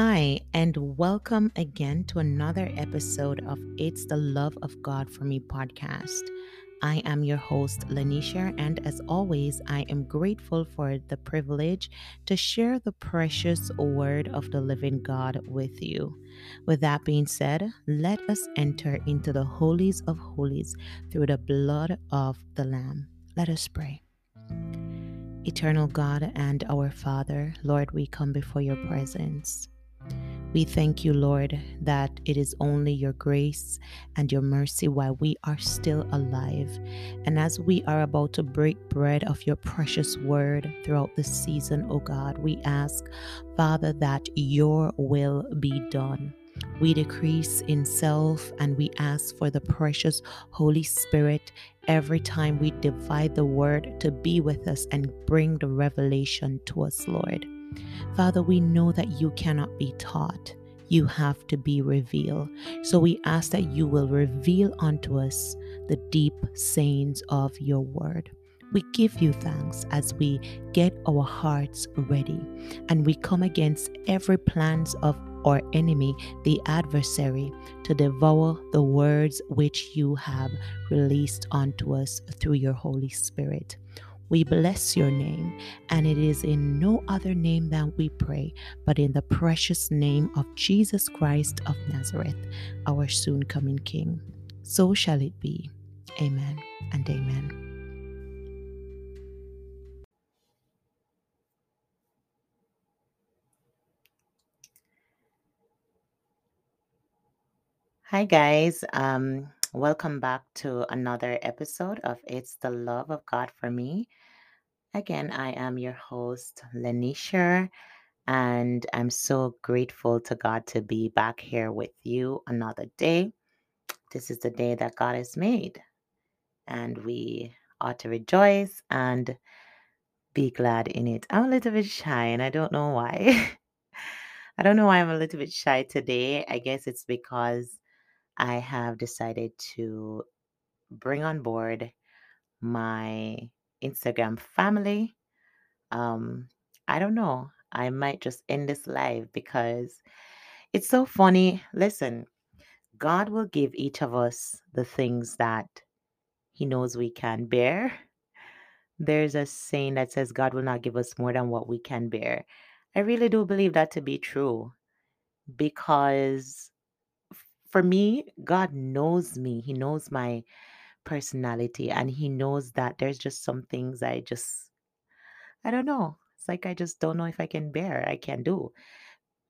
Hi, and welcome again to another episode of It's the Love of God for Me podcast. I am your host, Lanisha, and as always, I am grateful for the privilege to share the precious word of the living God with you. With that being said, let us enter into the holies of holies through the blood of the Lamb. Let us pray. Eternal God and our Father, Lord, we come before your presence. We thank you, Lord, that it is only your grace and your mercy while we are still alive. And as we are about to break bread of your precious word throughout this season, O oh God, we ask, Father, that your will be done. We decrease in self and we ask for the precious Holy Spirit every time we divide the word to be with us and bring the revelation to us, Lord. Father, we know that you cannot be taught. You have to be revealed. So we ask that you will reveal unto us the deep sayings of your word. We give you thanks as we get our hearts ready and we come against every plans of our enemy, the adversary, to devour the words which you have released unto us through your Holy Spirit. We bless your name, and it is in no other name than we pray, but in the precious name of Jesus Christ of Nazareth, our soon coming King. So shall it be. Amen and amen. Hi, guys. Um, welcome back to another episode of It's the Love of God for Me. Again, I am your host, Lanisha, and I'm so grateful to God to be back here with you another day. This is the day that God has made, and we ought to rejoice and be glad in it. I'm a little bit shy, and I don't know why. I don't know why I'm a little bit shy today. I guess it's because I have decided to bring on board my Instagram family. Um, I don't know. I might just end this live because it's so funny. Listen, God will give each of us the things that He knows we can bear. There's a saying that says God will not give us more than what we can bear. I really do believe that to be true because for me, God knows me. He knows my personality and he knows that there's just some things I just I don't know. It's like I just don't know if I can bear, I can do.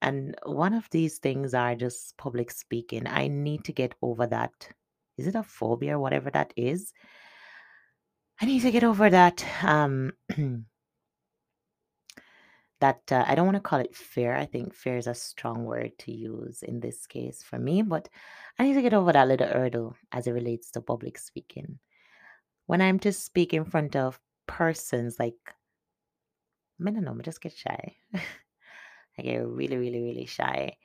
And one of these things are just public speaking. I need to get over that. Is it a phobia or whatever that is? I need to get over that um that uh, I don't want to call it fear. I think fear is a strong word to use in this case for me, but I need to get over that little hurdle as it relates to public speaking. When I'm to speak in front of persons, like, I don't know, I just get shy. I get really, really, really shy.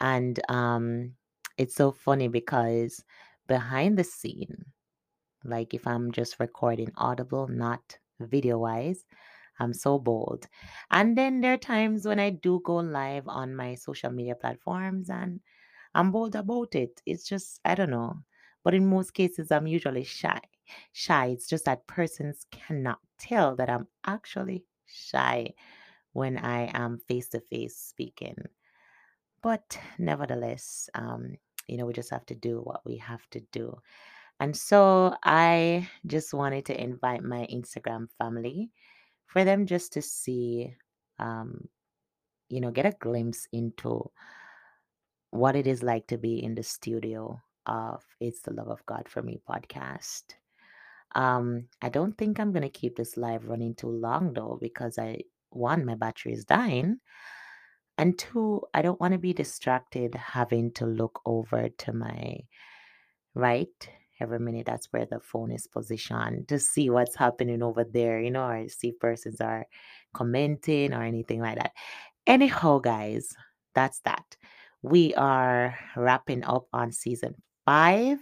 And um, it's so funny because behind the scene, like if I'm just recording audible, not video wise, I'm so bold. And then there are times when I do go live on my social media platforms and I'm bold about it. It's just, I don't know. But in most cases, I'm usually shy. Shy. It's just that persons cannot tell that I'm actually shy when I am face to face speaking. But nevertheless, um, you know, we just have to do what we have to do. And so I just wanted to invite my Instagram family for them just to see, um, you know, get a glimpse into what it is like to be in the studio of It's the Love of God for Me podcast. Um, I don't think I'm going to keep this live running too long though, because I, one, my battery is dying. And two, I don't want to be distracted having to look over to my right every minute. That's where the phone is positioned to see what's happening over there, you know, or see persons are commenting or anything like that. Anyhow, guys, that's that. We are wrapping up on season five,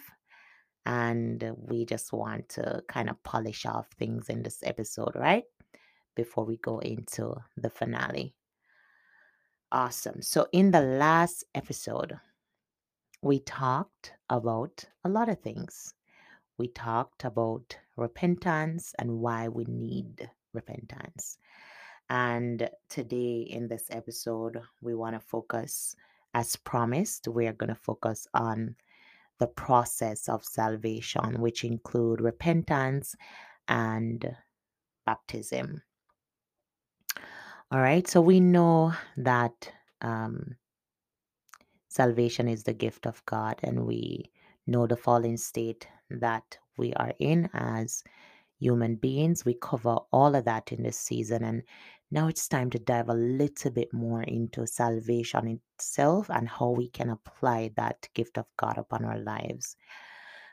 and we just want to kind of polish off things in this episode, right? Before we go into the finale. Awesome. So, in the last episode, we talked about a lot of things. We talked about repentance and why we need repentance. And today, in this episode, we want to focus, as promised, we are going to focus on the process of salvation, which include repentance and baptism. All right, so we know that um, salvation is the gift of God, and we know the fallen state that we are in as human beings. We cover all of that in this season, and now it's time to dive a little bit more into salvation itself and how we can apply that gift of God upon our lives.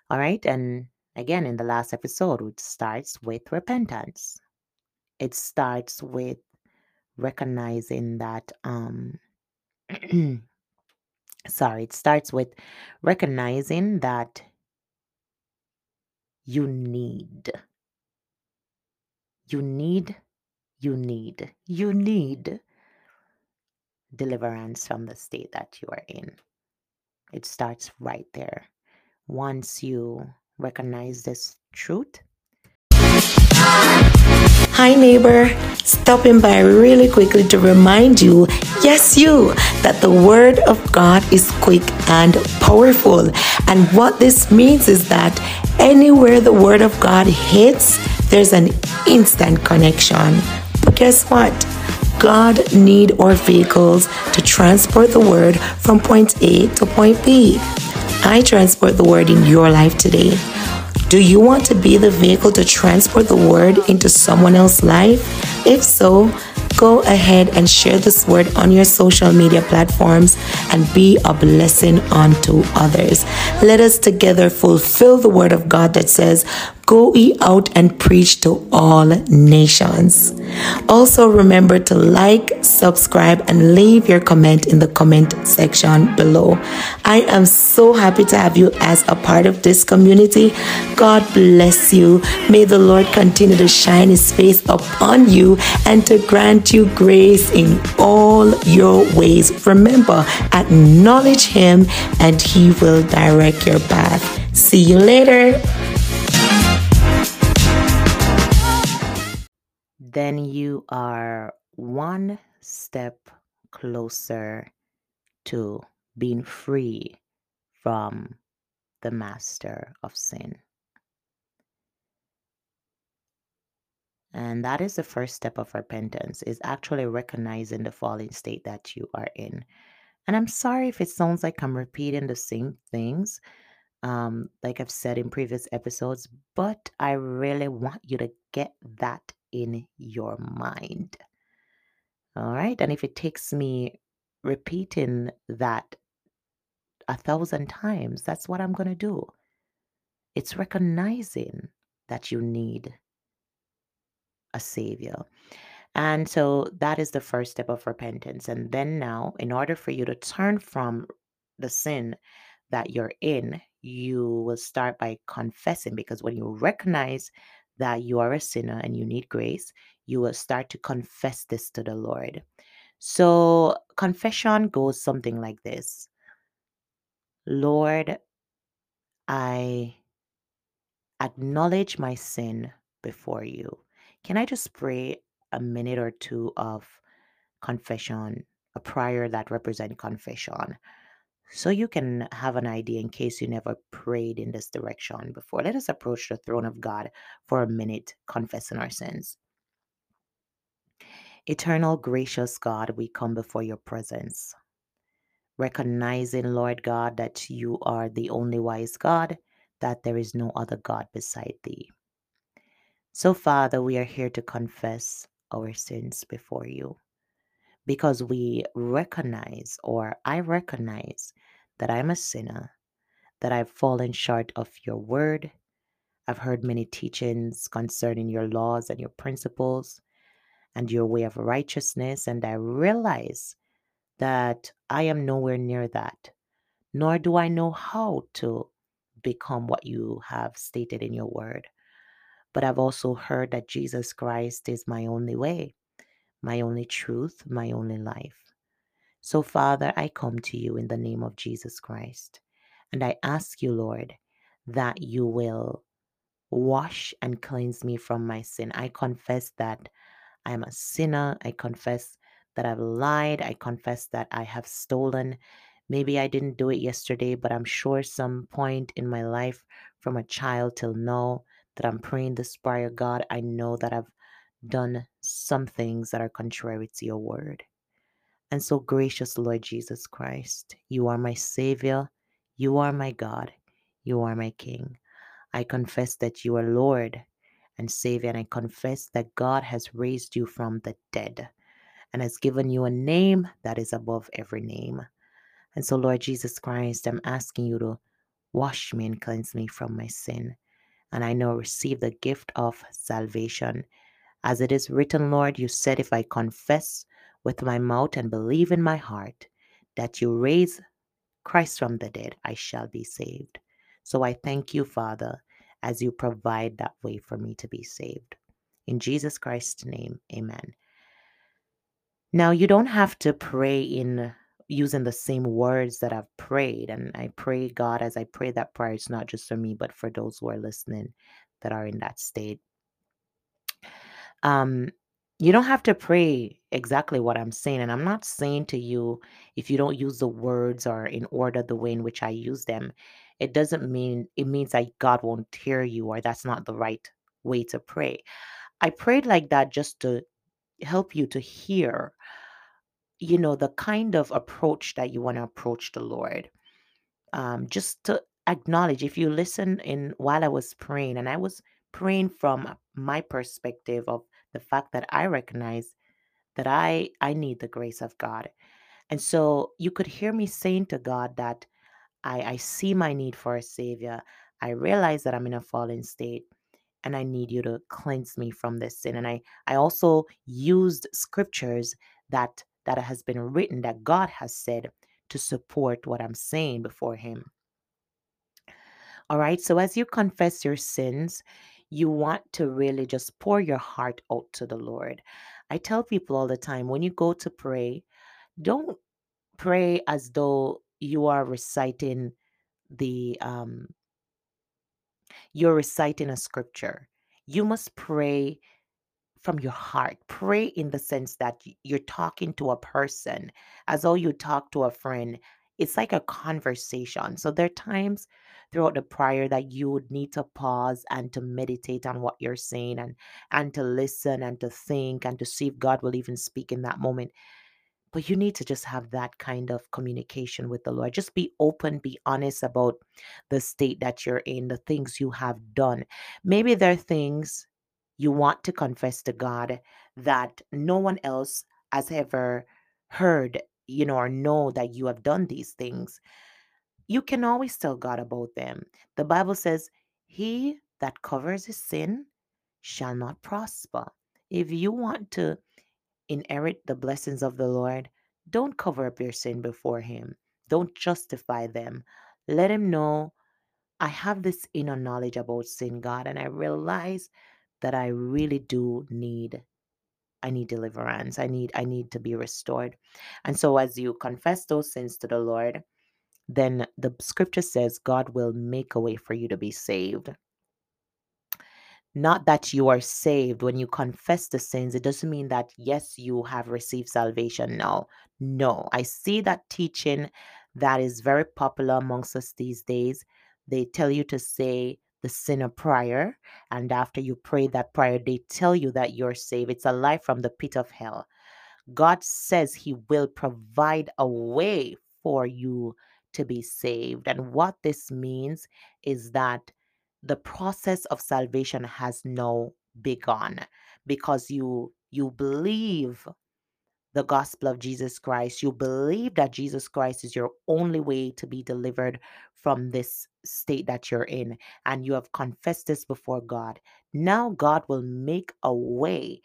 All right, and again, in the last episode, it starts with repentance. It starts with recognizing that um sorry it starts with recognizing that you need. You need you need you need deliverance from the state that you are in. It starts right there. Once you recognize this truth Hi, neighbor. Stopping by really quickly to remind you yes, you, that the Word of God is quick and powerful. And what this means is that anywhere the Word of God hits, there's an instant connection. But guess what? God need our vehicles to transport the word from point A to point B. I transport the word in your life today. Do you want to be the vehicle to transport the word into someone else's life? If so, go ahead and share this word on your social media platforms and be a blessing unto others. Let us together fulfill the word of God that says, Go ye out and preach to all nations. Also, remember to like, subscribe, and leave your comment in the comment section below. I am so happy to have you as a part of this community. God bless you. May the Lord continue to shine his face upon you and to grant you grace in all your ways. Remember, acknowledge him and he will direct your path. See you later. Then you are one step closer to being free from the master of sin. And that is the first step of repentance is actually recognizing the fallen state that you are in. And I'm sorry if it sounds like I'm repeating the same things, um, like I've said in previous episodes, but I really want you to get that in your mind. All right. And if it takes me repeating that a thousand times, that's what I'm going to do. It's recognizing that you need a savior. And so that is the first step of repentance. And then now, in order for you to turn from the sin that you're in, you will start by confessing because when you recognize that you are a sinner and you need grace, you will start to confess this to the Lord. So, confession goes something like this Lord, I acknowledge my sin before you. Can I just pray a minute or two of confession, a prayer that represent confession? So you can have an idea in case you never prayed in this direction before. Let us approach the throne of God for a minute, confessing our sins. Eternal, gracious God, we come before your presence, recognizing, Lord God, that you are the only wise God, that there is no other God beside thee. So, Father, we are here to confess our sins before you because we recognize, or I recognize, that I'm a sinner, that I've fallen short of your word. I've heard many teachings concerning your laws and your principles and your way of righteousness, and I realize that I am nowhere near that, nor do I know how to become what you have stated in your word. But I've also heard that Jesus Christ is my only way, my only truth, my only life. So, Father, I come to you in the name of Jesus Christ. And I ask you, Lord, that you will wash and cleanse me from my sin. I confess that I am a sinner. I confess that I've lied. I confess that I have stolen. Maybe I didn't do it yesterday, but I'm sure some point in my life from a child till now that I'm praying this prayer, God, I know that I've done some things that are contrary to your word. And so, gracious Lord Jesus Christ, you are my Savior, you are my God, you are my King. I confess that you are Lord and Savior, and I confess that God has raised you from the dead and has given you a name that is above every name. And so, Lord Jesus Christ, I'm asking you to wash me and cleanse me from my sin. And I now receive the gift of salvation. As it is written, Lord, you said, if I confess with my mouth and believe in my heart that you raise Christ from the dead, I shall be saved. So I thank you, Father, as you provide that way for me to be saved. In Jesus Christ's name, amen. Now, you don't have to pray in using the same words that I've prayed. And I pray, God, as I pray that prayer, it's not just for me, but for those who are listening that are in that state. Um, you don't have to pray exactly what I'm saying. And I'm not saying to you, if you don't use the words or in order the way in which I use them, it doesn't mean it means that God won't hear you or that's not the right way to pray. I prayed like that just to help you to hear, you know, the kind of approach that you want to approach the Lord. Um, just to acknowledge, if you listen in while I was praying, and I was praying from my perspective of the fact that I recognize that I I need the grace of God. And so you could hear me saying to God that I, I see my need for a savior. I realize that I'm in a fallen state and I need you to cleanse me from this sin. And I, I also used scriptures that that has been written that God has said to support what I'm saying before him. All right. So as you confess your sins, you want to really just pour your heart out to the Lord. I tell people all the time when you go to pray, don't pray as though you are reciting the um you're reciting a scripture. You must pray from your heart. Pray in the sense that you're talking to a person as though you talk to a friend. It's like a conversation. So there are times throughout the prayer that you would need to pause and to meditate on what you're saying and and to listen and to think and to see if God will even speak in that moment. But you need to just have that kind of communication with the Lord. Just be open, be honest about the state that you're in, the things you have done. Maybe there are things you want to confess to God that no one else has ever heard, you know, or know that you have done these things. You can always tell God about them. The Bible says, He that covers his sin shall not prosper. If you want to inherit the blessings of the Lord, don't cover up your sin before Him. Don't justify them. Let Him know I have this inner knowledge about sin, God, and I realize that I really do need I need deliverance. I need I need to be restored. And so as you confess those sins to the Lord, then the scripture says God will make a way for you to be saved. Not that you are saved when you confess the sins. It doesn't mean that, yes, you have received salvation now. No, I see that teaching that is very popular amongst us these days. They tell you to say the sinner prayer, and after you pray that prayer, they tell you that you're saved. It's a lie from the pit of hell. God says He will provide a way for you to be saved. And what this means is that the process of salvation has now begun because you you believe the gospel of Jesus Christ, you believe that Jesus Christ is your only way to be delivered from this state that you're in, and you have confessed this before God, now God will make a way.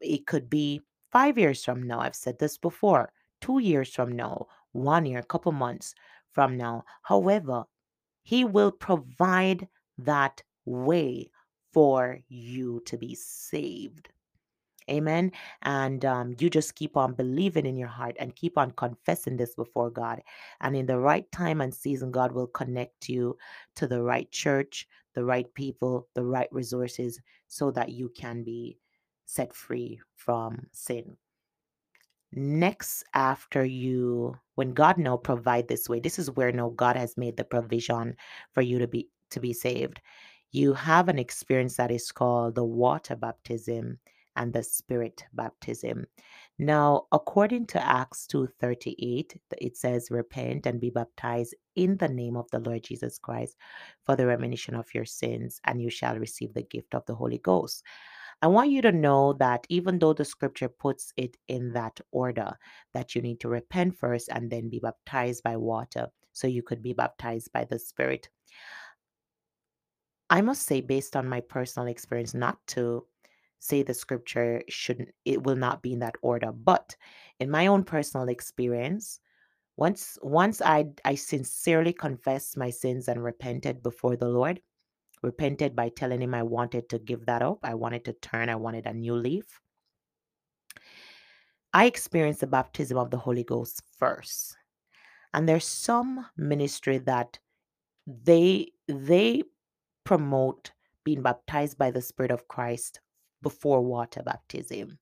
It could be five years from now. I've said this before, two years from now, one year, a couple months from now. However, He will provide that way for you to be saved. Amen. And um, you just keep on believing in your heart and keep on confessing this before God. And in the right time and season, God will connect you to the right church, the right people, the right resources so that you can be set free from sin. Next, after you, when God now provide this way, this is where now God has made the provision for you to be to be saved. You have an experience that is called the water baptism and the spirit baptism. Now, according to Acts 2:38, it says, Repent and be baptized in the name of the Lord Jesus Christ for the remission of your sins, and you shall receive the gift of the Holy Ghost. I want you to know that even though the scripture puts it in that order, that you need to repent first and then be baptized by water, so you could be baptized by the Spirit. I must say, based on my personal experience, not to say the scripture shouldn't, it will not be in that order, but in my own personal experience, once once I I sincerely confessed my sins and repented before the Lord, repented by telling him I wanted to give that up. I wanted to turn. I wanted a new leaf. I experienced the baptism of the Holy Ghost first. And there's some ministry that they they promote being baptized by the Spirit of Christ before water baptism.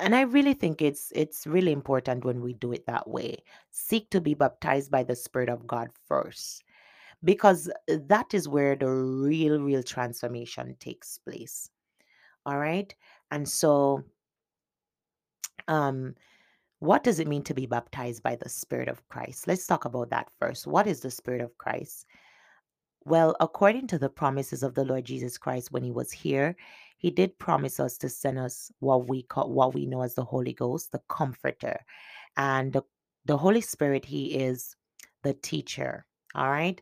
And I really think it's it's really important when we do it that way. Seek to be baptized by the Spirit of God first because that is where the real real transformation takes place all right and so um what does it mean to be baptized by the spirit of christ? Let's talk about that first. What is the spirit of christ? Well according to the promises of the lord jesus christ when he was here he did promise us to send us what we call what we know as the holy ghost the comforter. And the, the holy spirit he is the teacher all right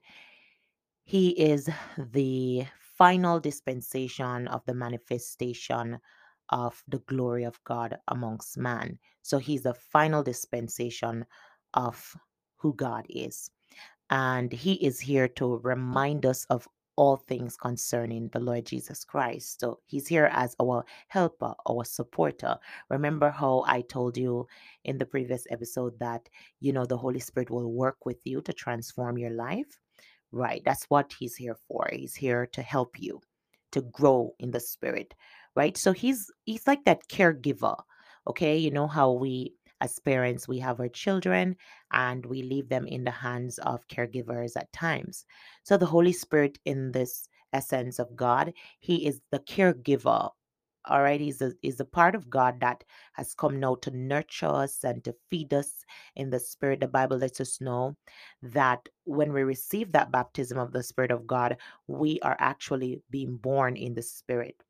he is the final dispensation of the manifestation of the glory of God amongst man. So he's the final dispensation of who God is. And he is here to remind us of all things concerning the Lord Jesus Christ. So he's here as our helper, our supporter. Remember how I told you in the previous episode that, you know, the Holy Spirit will work with you to transform your life? Right. That's what he's here for. He's here to help you to grow in the spirit. Right. So he's he's like that caregiver. Okay. You know how we as parents we have our children and we leave them in the hands of caregivers at times. So the Holy Spirit in this essence of God, he is the caregiver all right is a, he's a part of god that has come now to nurture us and to feed us in the spirit. The bible lets us know that when we receive that baptism of the spirit of god we are actually being born in the spirit.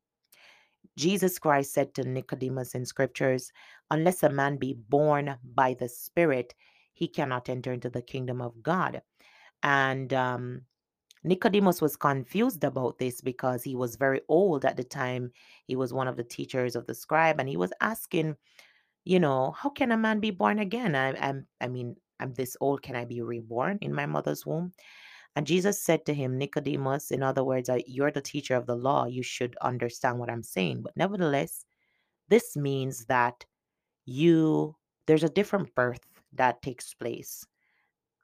Jesus christ said to nicodemus in scriptures unless a man be born by the spirit he cannot enter into the kingdom of god. And um Nicodemus was confused about this because he was very old at the time. He was one of the teachers of the scribe, and he was asking, you know, how can a man be born again? I, I'm, I mean, I'm this old. Can I be reborn in my mother's womb? And Jesus said to him, Nicodemus, in other words, you're the teacher of the law. You should understand what I'm saying. But nevertheless, this means that you there's a different birth that takes place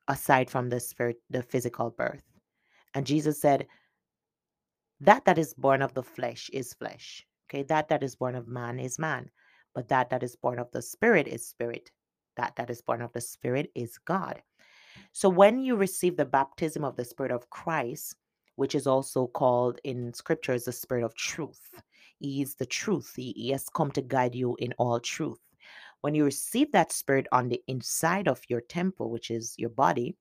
aside from the spirit, the physical birth. And Jesus said, That that is born of the flesh is flesh. Okay, that that is born of man is man. But that that is born of the spirit is spirit. That that is born of the spirit is God. So when you receive the baptism of the spirit of Christ, which is also called in scriptures the spirit of truth, he is the truth. He, he has come to guide you in all truth. When you receive that spirit on the inside of your temple, which is your body,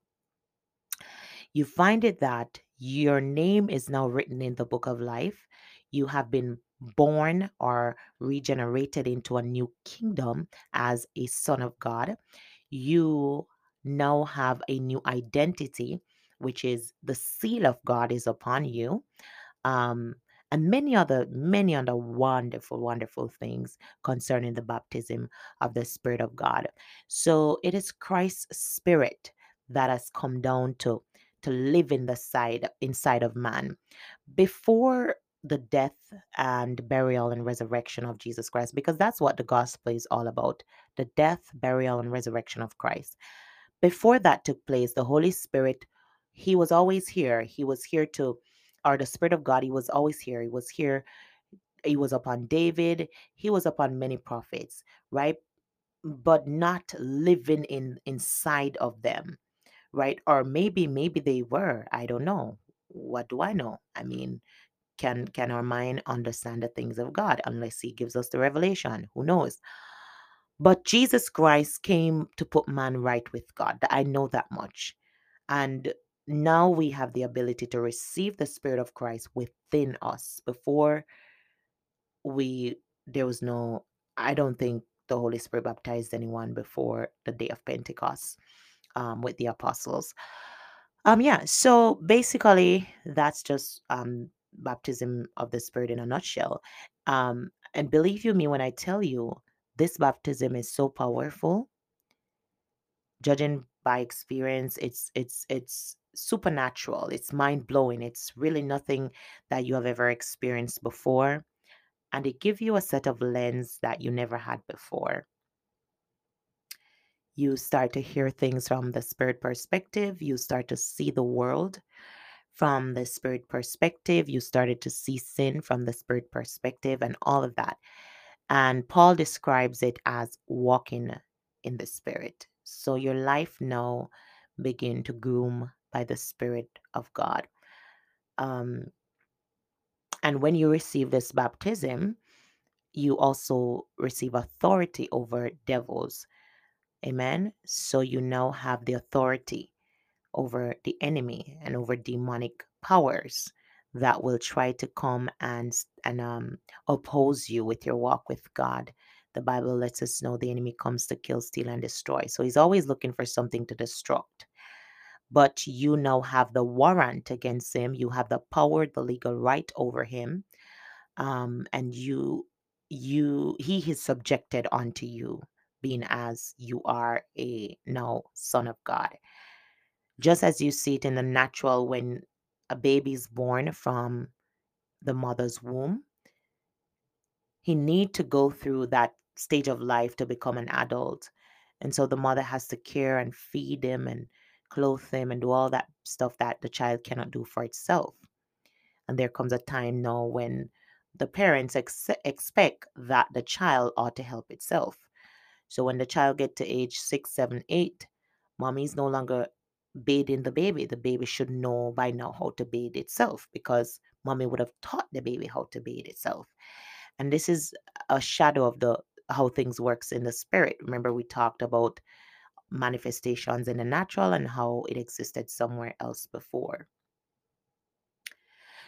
you find it that your name is now written in the book of life. You have been born or regenerated into a new kingdom as a son of God. You now have a new identity, which is the seal of God is upon you. Um, and many other many other wonderful wonderful things concerning the baptism of the spirit of god so it is christ's spirit that has come down to to live in the side inside of man before the death and burial and resurrection of Jesus Christ because that's what the gospel is all about the death, burial, and resurrection of Christ. Before that took place, the Holy Spirit, He was always here. He was here to, or the Spirit of God, He was always here. He was here. He was upon David. He was upon many prophets, right? But not living in inside of them, right? Or maybe, maybe they were. I don't know. What do I know? I mean, can can our mind understand the things of God unless he gives us the revelation? Who knows? But Jesus Christ came to put man right with God. I know that much. And now we have the ability to receive the Spirit of Christ within us. Before we, there was no, I don't think the Holy Spirit baptized anyone before the day of Pentecost um, with the apostles. Um, yeah, so basically, that's just um, baptism of the Spirit in a nutshell. Um, and believe you me when I tell you, this baptism is so powerful. Judging by experience, it's it's it's supernatural. It's mind blowing. It's really nothing that you have ever experienced before, and it gives you a set of lens that you never had before. You start to hear things from the spirit perspective. You start to see the world from the spirit perspective. You started to see sin from the spirit perspective and all of that. And Paul describes it as walking in the spirit. So your life now begin to groom by the spirit of God. Um, and when you receive this baptism, you also receive authority over devils. Amen. So you now have the authority over the enemy and over demonic powers that will try to come and and um, oppose you with your walk with God. The Bible lets us know the enemy comes to kill, steal, and destroy. So he's always looking for something to destruct. But you now have the warrant against him. You have the power, the legal right over him, um, and you, you, he is subjected unto you, being as you are a now son of God. Just as you see it in the natural when a baby is born from the mother's womb he need to go through that stage of life to become an adult. And so the mother has to care and feed him and clothe him and do all that stuff that the child cannot do for itself. And there comes a time now when the parents ex- expect that the child ought to help itself so when the child get to age six seven eight mommy is no longer bathing the baby. The baby should know by now how to bathe itself because mommy would have taught the baby how to bathe itself. And this is a shadow of the how things works in the spirit. Remember we talked about manifestations in the natural and how it existed somewhere else before.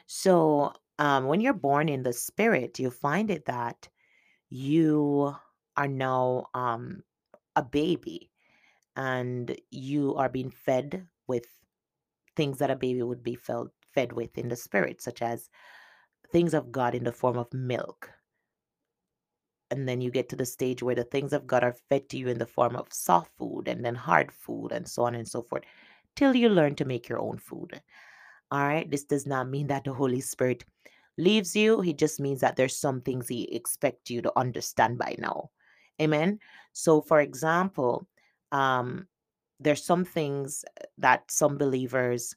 So um, when you're born in the spirit, you find it that you are now um, a baby and you are being fed with things that a baby would be fed, fed with in the spirit, such as things of God in the form of milk. And then you get to the stage where the things of God are fed to you in the form of soft food and then hard food and so on and so forth, till you learn to make your own food. All right. This does not mean that the Holy Spirit leaves you. He just means that there's some things he expects you to understand by now. Amen. So, for example, um, there's some things that some believers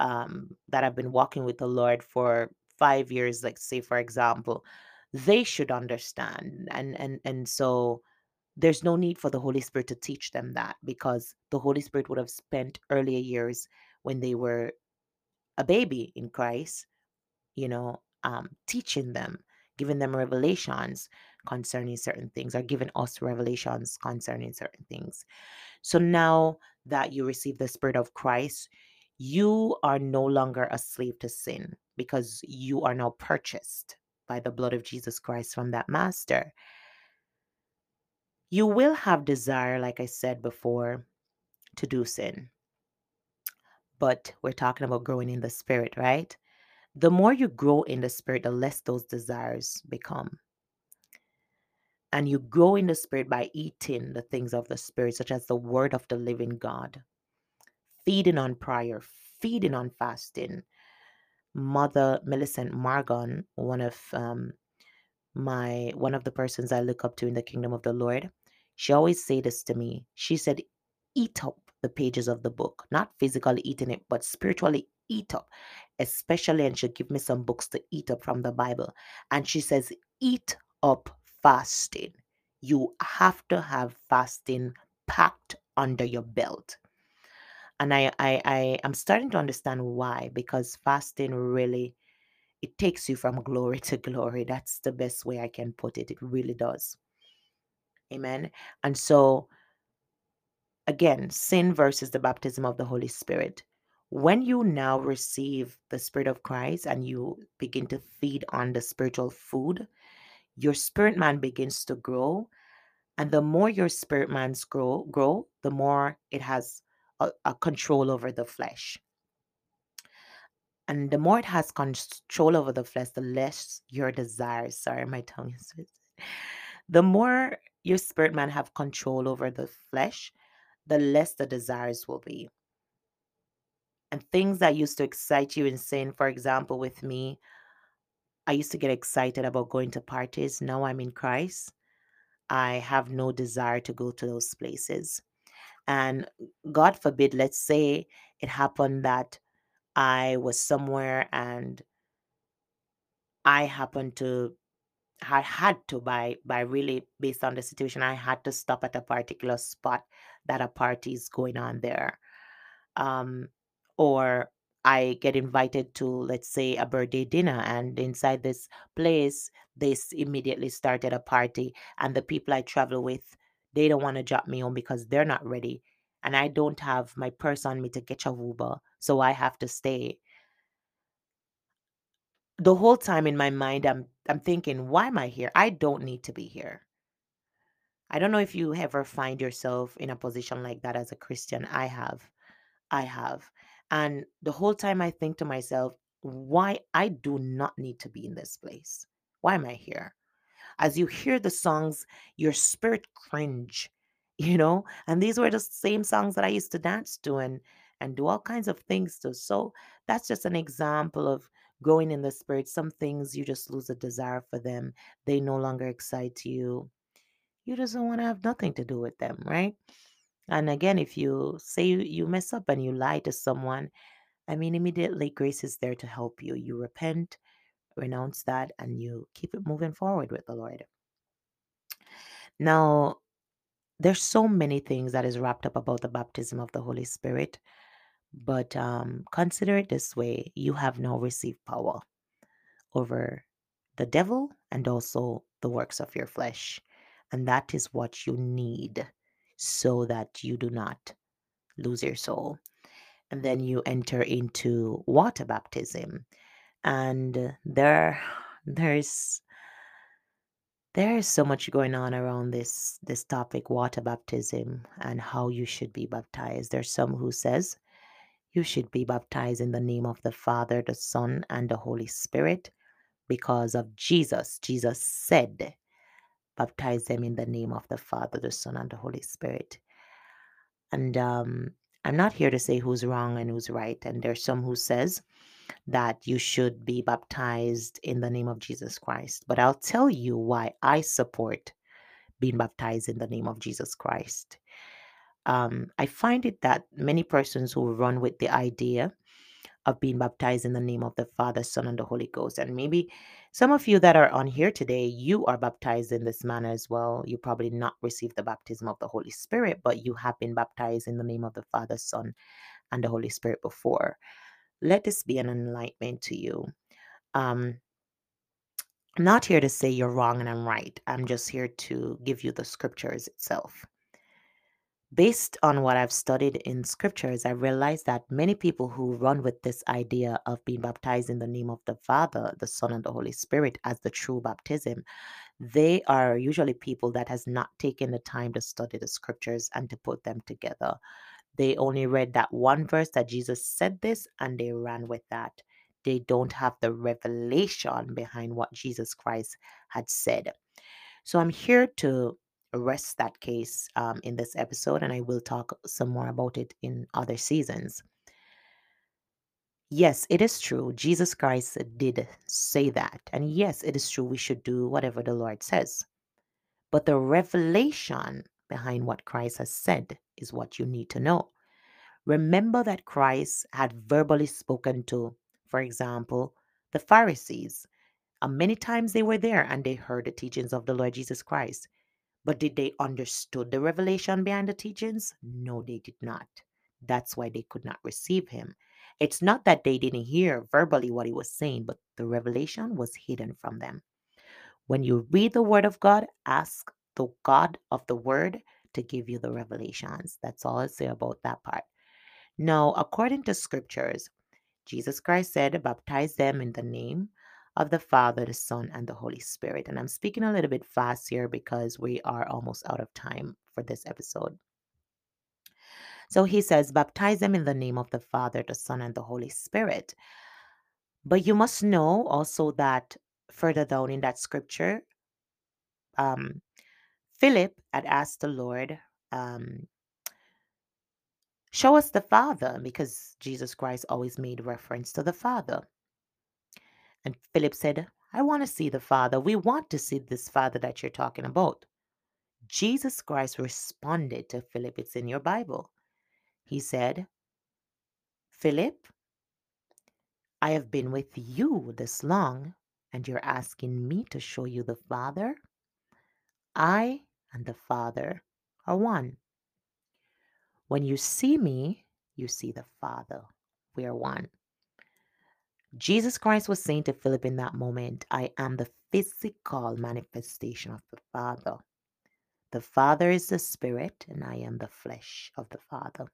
um, that have been walking with the Lord for five years, like say for example, they should understand, and and and so there's no need for the Holy Spirit to teach them that because the Holy Spirit would have spent earlier years when they were a baby in Christ, you know, um, teaching them, giving them revelations concerning certain things, or giving us revelations concerning certain things. So now that you receive the Spirit of Christ, you are no longer a slave to sin because you are now purchased by the blood of Jesus Christ from that master. You will have desire, like I said before, to do sin. But we're talking about growing in the spirit, right? The more you grow in the spirit, the less those desires become. And you grow in the spirit by eating the things of the spirit, such as the word of the living God, feeding on prayer, feeding on fasting, Mother Millicent Margon, one of um, my one of the persons I look up to in the kingdom of the Lord, she always say this to me. She said, "Eat up the pages of the book, not physically eating it, but spiritually eat up." Especially, and she'll give me some books to eat up from the Bible, and she says, "Eat up fasting. You have to have fasting packed under your belt." And I, I, I am starting to understand why, because fasting really it takes you from glory to glory. That's the best way I can put it. It really does. Amen. And so, again, sin versus the baptism of the Holy Spirit. When you now receive the Spirit of Christ and you begin to feed on the spiritual food, your spirit man begins to grow. And the more your spirit man's grow, grow, the more it has a, a control over the flesh. And the more it has control over the flesh, the less your desires. Sorry, my tongue is the more your spirit man have control over the flesh, the less the desires will be. And things that used to excite you in sin, for example, with me, I used to get excited about going to parties. Now I'm in Christ. I have no desire to go to those places. And God forbid, let's say it happened that I was somewhere and I happened to I had to by by really based on the situation I had to stop at a particular spot that a party is going on there um or I get invited to let's say a birthday dinner and inside this place they s- immediately started a party and the people I travel with they don't want to drop me home because they're not ready and I don't have my purse on me to get a Uber so I have to stay the whole time in my mind I'm I'm thinking why am I here? I don't need to be here. I don't know if you ever find yourself in a position like that as a Christian. I have. I have. And the whole time I think to myself, why I do not need to be in this place. Why am I here? As you hear the songs, your spirit cringe, you know? And these were the same songs that I used to dance to and and do all kinds of things to. So that's just an example of growing in the spirit. Some things you just lose a desire for them. They no longer excite you. You just don't want to have nothing to do with them, right? And again, if you say you, mess up and you lie to someone, I mean, immediately grace is there to help you. You repent, renounce that, and you keep it moving forward with the Lord. Now, there's so many things that is wrapped up about the baptism of the Holy Spirit, but um, consider it this way: you have now received power over the devil and also the works of your flesh, and that is what you need so that you do not lose your soul. And then you enter into water baptism, and there, there's There is so much going on around this this topic, water baptism, and how you should be baptized. There's some who says you should be baptized in the name of the Father, the Son, and the Holy Spirit because of Jesus. Jesus said, baptize them in the name of the Father, the Son, and the Holy Spirit. And um, I'm not here to say who's wrong and who's right. And there's some who says that you should be baptized in the name of Jesus Christ. But I'll tell you why I support being baptized in the name of Jesus Christ. Um, I find it that many persons who run with the idea of being baptized in the name of the Father, Son, and the Holy Ghost, and maybe some of you that are on here today, you are baptized in this manner as well. You probably not received the baptism of the Holy Spirit, but you have been baptized in the name of the Father, Son, and the Holy Spirit before. Let this be an enlightenment to you. Um, I'm not here to say you're wrong and I'm right. I'm just here to give you the scriptures itself. Based on what I've studied in scriptures, I realized that many people who run with this idea of being baptized in the name of the Father, the Son, and the Holy Spirit as the true baptism, they are usually people that has not taken the time to study the scriptures and to put them together. They only read that one verse that Jesus said this and they ran with that. They don't have the revelation behind what Jesus Christ had said. So I'm here to rest that case um, in this episode, and I will talk some more about it in other seasons. yes, it is true. Jesus Christ did say that. And yes, it is true. We should do whatever the Lord says. But the revelation behind what Christ has said is what you need to know. Remember that Christ had verbally spoken to, for example, the Pharisees. And many times they were there and they heard the teachings of the Lord Jesus Christ. But did they understood the revelation behind the teachings? No, they did not. That's why they could not receive him. It's not that they didn't hear verbally what he was saying, but the revelation was hidden from them. When you read the word of God, ask the God of the word to give you the revelations. That's all I say about that part. Now, according to scriptures, Jesus Christ said, baptize them in the name of the Father, the Son, and the Holy Spirit. And I'm speaking a little bit fast here because we are almost out of time for this episode. So he says, baptize them in the name of the Father, the Son, and the Holy Spirit. But you must know also that further down in that scripture, um, Philip had asked the Lord, um, show us the Father, because Jesus Christ always made reference to the Father. And Philip said, I want to see the Father. We want to see this Father that you're talking about. Jesus Christ responded to Philip, it's in your Bible. He said, Philip, I have been with you this long, and you're asking me to show you the Father? I and the Father are one. When you see me, you see the Father. We are one. Jesus Christ was saying to Philip in that moment, I am the physical manifestation of the Father. The Father is the Spirit, and I am the flesh of the Father.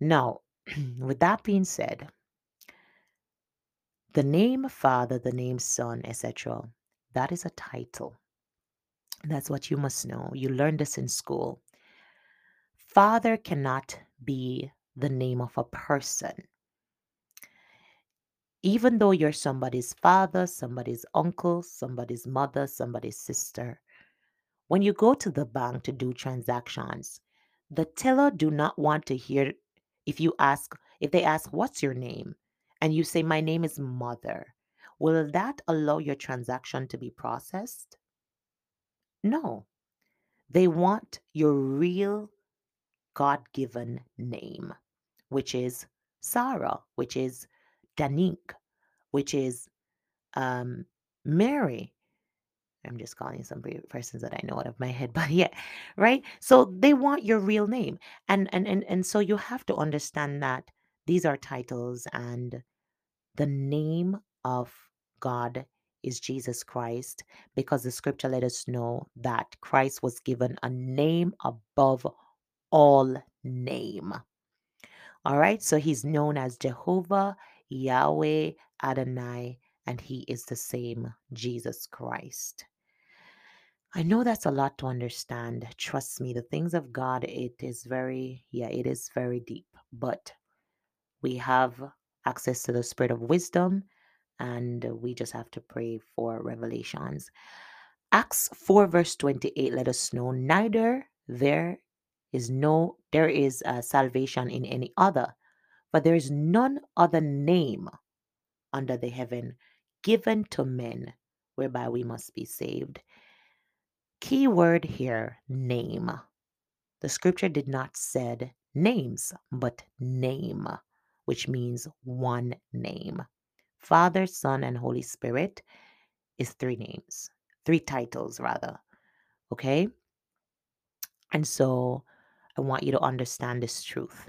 Now, with that being said, the name Father, the name Son, etc., that is a title. That's what you must know. You learned this in school. Father cannot be the name of a person. Even though you're somebody's father, somebody's uncle, somebody's mother, somebody's sister, when you go to the bank to do transactions, the teller do not want to hear if you ask if they ask what's your name and you say my name is mother. Will that allow your transaction to be processed? No. They want your real God given name, which is Sarah, which is Danique, which is um, Mary. I'm just calling some persons that I know out of my head, but yeah, right. So they want your real name, and and and and so you have to understand that these are titles, and the name of God is Jesus Christ, because the scripture let us know that Christ was given a name above all name. All right, so he's known as Jehovah, Yahweh, Adonai, and he is the same Jesus Christ. I know that's a lot to understand. Trust me, the things of God, it is very, yeah, it is very deep. But we have access to the spirit of wisdom, and we just have to pray for revelations. Acts 4, verse 28 let us know neither there is no there is a salvation in any other for there is none other name under the heaven given to men whereby we must be saved. Key word here name. The scripture did not said names but name which means one name. Father son and holy spirit is three names three titles rather okay? And so I want you to understand this truth.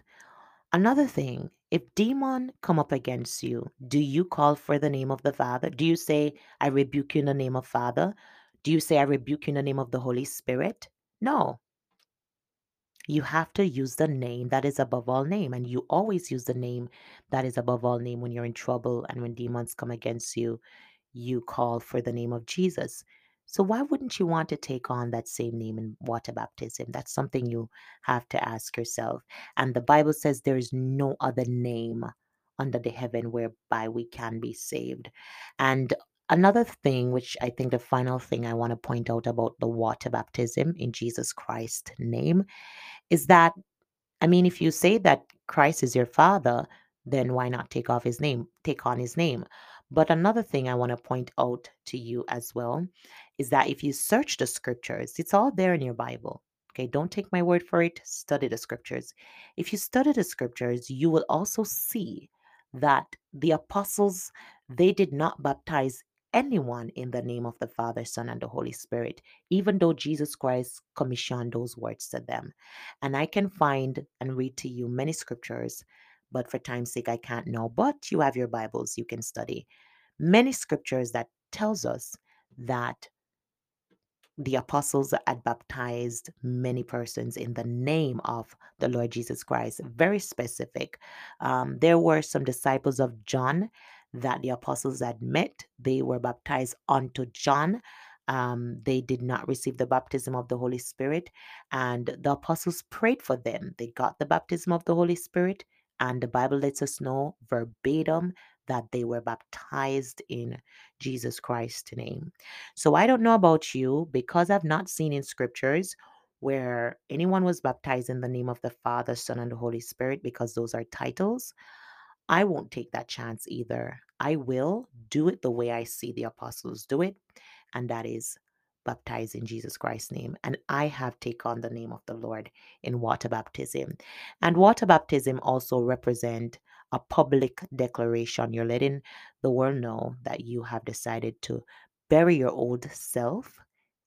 Another thing, if demon come up against you, do you call for the name of the Father? Do you say, I rebuke you in the name of Father? Do you say, I rebuke you in the name of the Holy Spirit? No. You have to use the name that is above all name. And you always use the name that is above all name when you're in trouble and when demons come against you. You call for the name of Jesus. So why wouldn't you want to take on that same name in water baptism? That's something you have to ask yourself. And the Bible says there is no other name under the heaven whereby we can be saved. And another thing, which I think the final thing I want to point out about the water baptism in Jesus Christ's name, is that, I mean, if you say that Christ is your father, then why not take off his name, take on his name? But another thing I want to point out to you as well is that if you search the scriptures, it's all there in your Bible. Okay, don't take my word for it, study the scriptures. If you study the scriptures, you will also see that the apostles they did not baptize anyone in the name of the Father, Son, and the Holy Spirit, even though Jesus Christ commissioned those words to them. And I can find and read to you many scriptures, but for time's sake, I can't now. But you have your Bibles, you can study many scriptures that tells us that the apostles had baptized many persons in the name of the Lord Jesus Christ. Very specific. Um, there were some disciples of John that the apostles had met. They were baptized unto John. Um, they did not receive the baptism of the Holy Spirit, and the apostles prayed for them. They got the baptism of the Holy Spirit, and the Bible lets us know verbatim that they were baptized in Jesus Christ's name. So I don't know about you because I've not seen in scriptures where anyone was baptized in the name of the Father, Son, and the Holy Spirit because those are titles. I won't take that chance either. I will do it the way I see the apostles do it, and that is baptized in Jesus Christ's name. And I have taken on the name of the Lord in water baptism. And water baptism also represent a public declaration. You're letting the world know that you have decided to bury your old self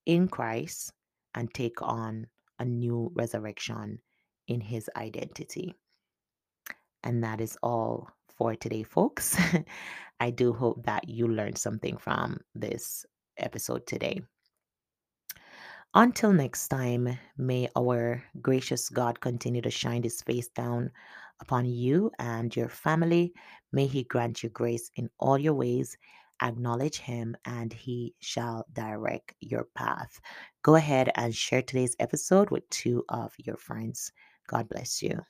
in Christ and take on a new resurrection in his identity. And that is all for today, folks. I do hope that you learned something from this episode today. Until next time, may our gracious God continue to shine his face down upon you and your family. May he grant you grace in all your ways. Acknowledge him and he shall direct your path. Go ahead and share today's episode with two of your friends. God bless you.